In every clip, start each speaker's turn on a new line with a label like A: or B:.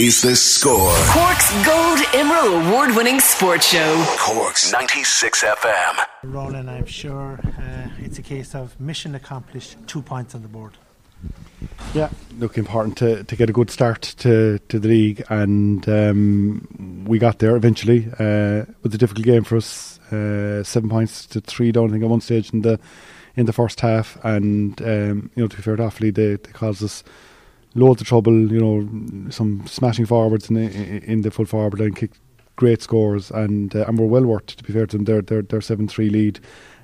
A: Is the score.
B: Cork's Gold Emerald Award winning sports show.
A: Cork's 96 FM.
C: Ronan, I'm sure uh, it's a case of mission accomplished, two points on the board.
D: Yeah, look, important to, to get a good start to, to the league, and um, we got there eventually. Uh, it was a difficult game for us, uh, seven points to three down. I think at one stage in the in the first half, and um, you know to be fair to Offaly, they, they caused us loads of trouble. You know, some smashing forwards in the, in the full forward line, kicked great scores, and uh, and we're well worth to be fair to them. They're they're, they're seven three lead.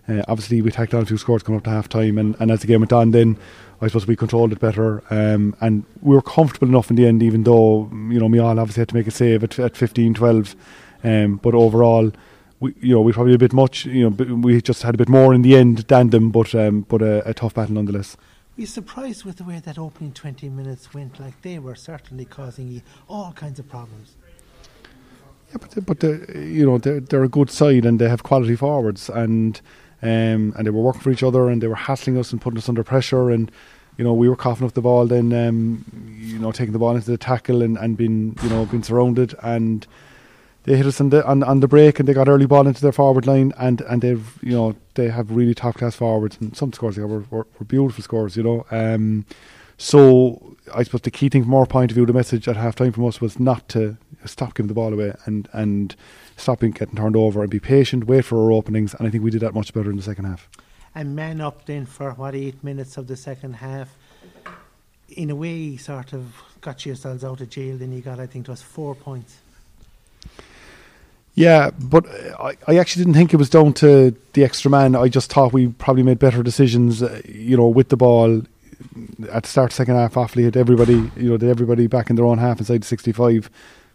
D: Uh, obviously, we tacked on a few scores coming up to half time, and, and as the game went on, then I suppose we controlled it better, um, and we were comfortable enough in the end, even though you know me all obviously had to make a save at, at 15, 12. Um, but overall, we you know we probably a bit much. You know, we just had a bit more in the end than them, but um, but a, a tough battle nonetheless.
C: You surprised with the way that opening 20 minutes went? Like they were certainly causing you all kinds of problems.
D: Yeah, but but you know they're, they're a good side and they have quality forwards and um, and they were working for each other and they were hassling us and putting us under pressure and you know we were coughing up the ball then um, you know taking the ball into the tackle and, and being you know being surrounded and they hit us on the on, on the break and they got early ball into their forward line and and they've you know they have really top class forwards and some scores they were, were, were beautiful scores you know um, so I suppose the key thing from our point of view the message at half time from us was not to stop giving the ball away and and stop getting turned over and be patient, wait for our openings, and I think we did that much better in the second half.
C: And man up then for what eight minutes of the second half. In a way, sort of got yourselves out of jail. Then you got, I think, it was four points.
D: Yeah, but I, I actually didn't think it was down to the extra man. I just thought we probably made better decisions, uh, you know, with the ball at the start second half. Offaly had everybody, you know, did everybody back in their own half inside the sixty-five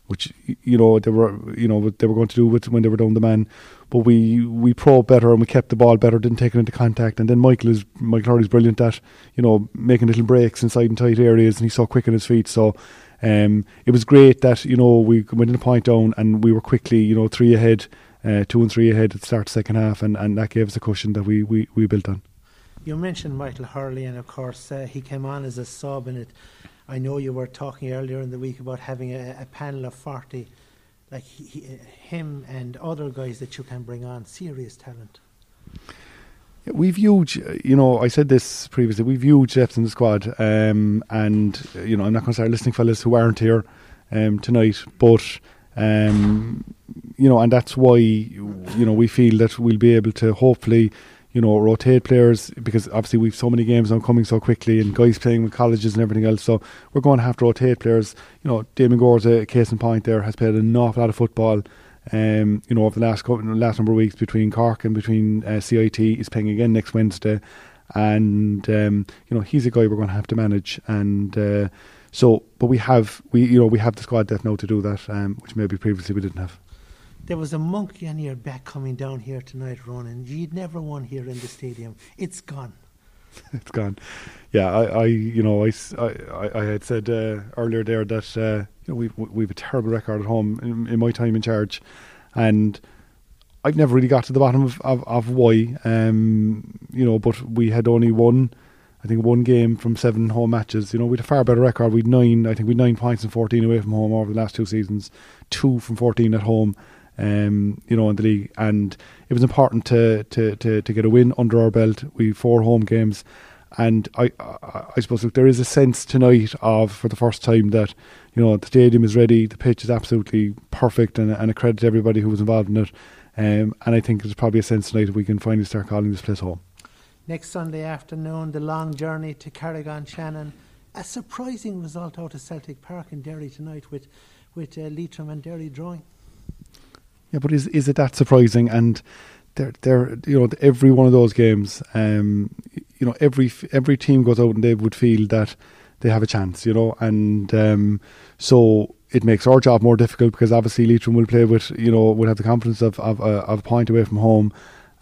D: which you know they were you know they were going to do with when they were down the man. But we we probed better and we kept the ball better, didn't take it into contact. And then Michael is Michael Hurley's brilliant at you know making little breaks inside and tight areas, and he's so quick on his feet. So um, it was great that you know we went in a point down and we were quickly you know three ahead, uh, two and three ahead at the start of the second half, and, and that gave us a cushion that we, we, we built on.
C: You mentioned Michael Hurley, and of course uh, he came on as a sub, and it I know you were talking earlier in the week about having a, a panel of 40, like he, him and other guys that you can bring on, serious talent.
D: We've huge, you know, I said this previously, we've huge depth in the squad, um, and, you know, I'm not going to start listing fellas who aren't here um, tonight, but, um, you know, and that's why, you know, we feel that we'll be able to hopefully you know, rotate players because obviously we've so many games now coming so quickly and guys playing with colleges and everything else. So we're going to have to rotate players. You know, Damien Gore's a case in point there, has played an awful lot of football. Um, you know, over the last couple, last number of weeks between Cork and between uh, CIT, he's playing again next Wednesday, and um, you know he's a guy we're going to have to manage. And uh, so, but we have we you know we have the squad depth now to do that, um, which maybe previously we didn't have.
C: There was a monkey on your back coming down here tonight, Ronan. You'd never won here in the stadium. It's gone.
D: it's gone. Yeah, I, I you know, I, I, I had said uh, earlier there that uh, you know we've we've a terrible record at home in, in, my time in charge, and I've never really got to the bottom of of, of why. Um, you know, but we had only one. I think one game from seven home matches. You know, we had a far better record. We'd nine. I think we'd nine points and fourteen away from home over the last two seasons. Two from fourteen at home um, you know, in the league. And it was important to, to, to, to get a win under our belt. We four home games. And I, I, I suppose look, there is a sense tonight of, for the first time, that you know the stadium is ready, the pitch is absolutely perfect, and, and a credit to everybody who was involved in it. Um, and I think there's probably a sense tonight that we can finally start calling this place home.
C: Next Sunday afternoon, the long journey to Carrick-on Shannon. A surprising result out of Celtic Park in Derry tonight with with uh, Leitrim and Derry drawing.
D: Yeah, but is is it that surprising? And they're they're you know every one of those games, um, you know every every team goes out and they would feel that they have a chance, you know, and um, so it makes our job more difficult because obviously Leitrim will play with, you know, will have the confidence of of, uh, of a point away from home,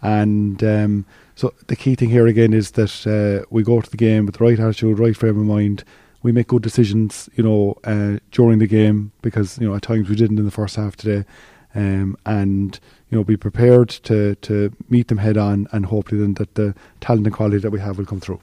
D: and um, so the key thing here again is that uh, we go to the game with the right attitude, right frame of mind. We make good decisions, you know, uh, during the game because you know at times we didn't in the first half today, um, and you know be prepared to to meet them head on, and hopefully then that the talent and quality that we have will come through.